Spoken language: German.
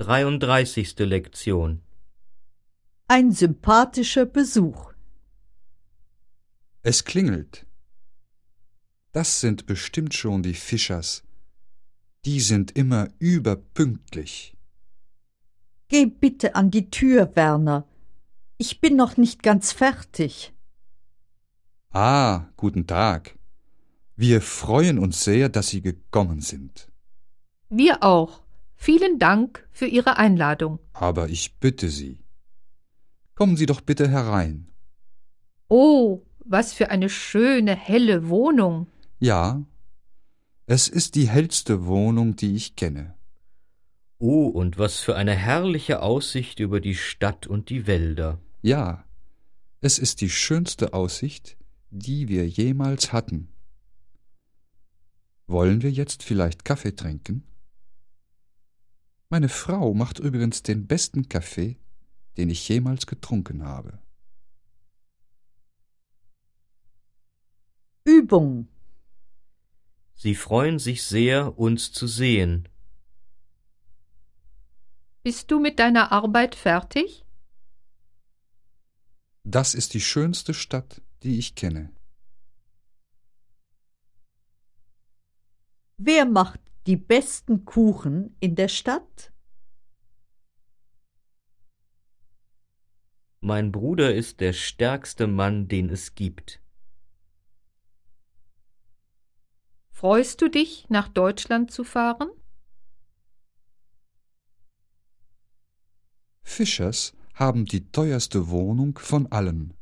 33. Lektion Ein sympathischer Besuch. Es klingelt. Das sind bestimmt schon die Fischers. Die sind immer überpünktlich. Geh bitte an die Tür, Werner. Ich bin noch nicht ganz fertig. Ah, guten Tag. Wir freuen uns sehr, dass Sie gekommen sind. Wir auch. Vielen Dank für Ihre Einladung. Aber ich bitte Sie. Kommen Sie doch bitte herein. Oh, was für eine schöne, helle Wohnung. Ja, es ist die hellste Wohnung, die ich kenne. Oh, und was für eine herrliche Aussicht über die Stadt und die Wälder. Ja, es ist die schönste Aussicht, die wir jemals hatten. Wollen wir jetzt vielleicht Kaffee trinken? Meine Frau macht übrigens den besten Kaffee, den ich jemals getrunken habe. Übung. Sie freuen sich sehr, uns zu sehen. Bist du mit deiner Arbeit fertig? Das ist die schönste Stadt, die ich kenne. Wer macht die besten Kuchen in der Stadt? Mein Bruder ist der stärkste Mann, den es gibt. Freust du dich, nach Deutschland zu fahren? Fischers haben die teuerste Wohnung von allen.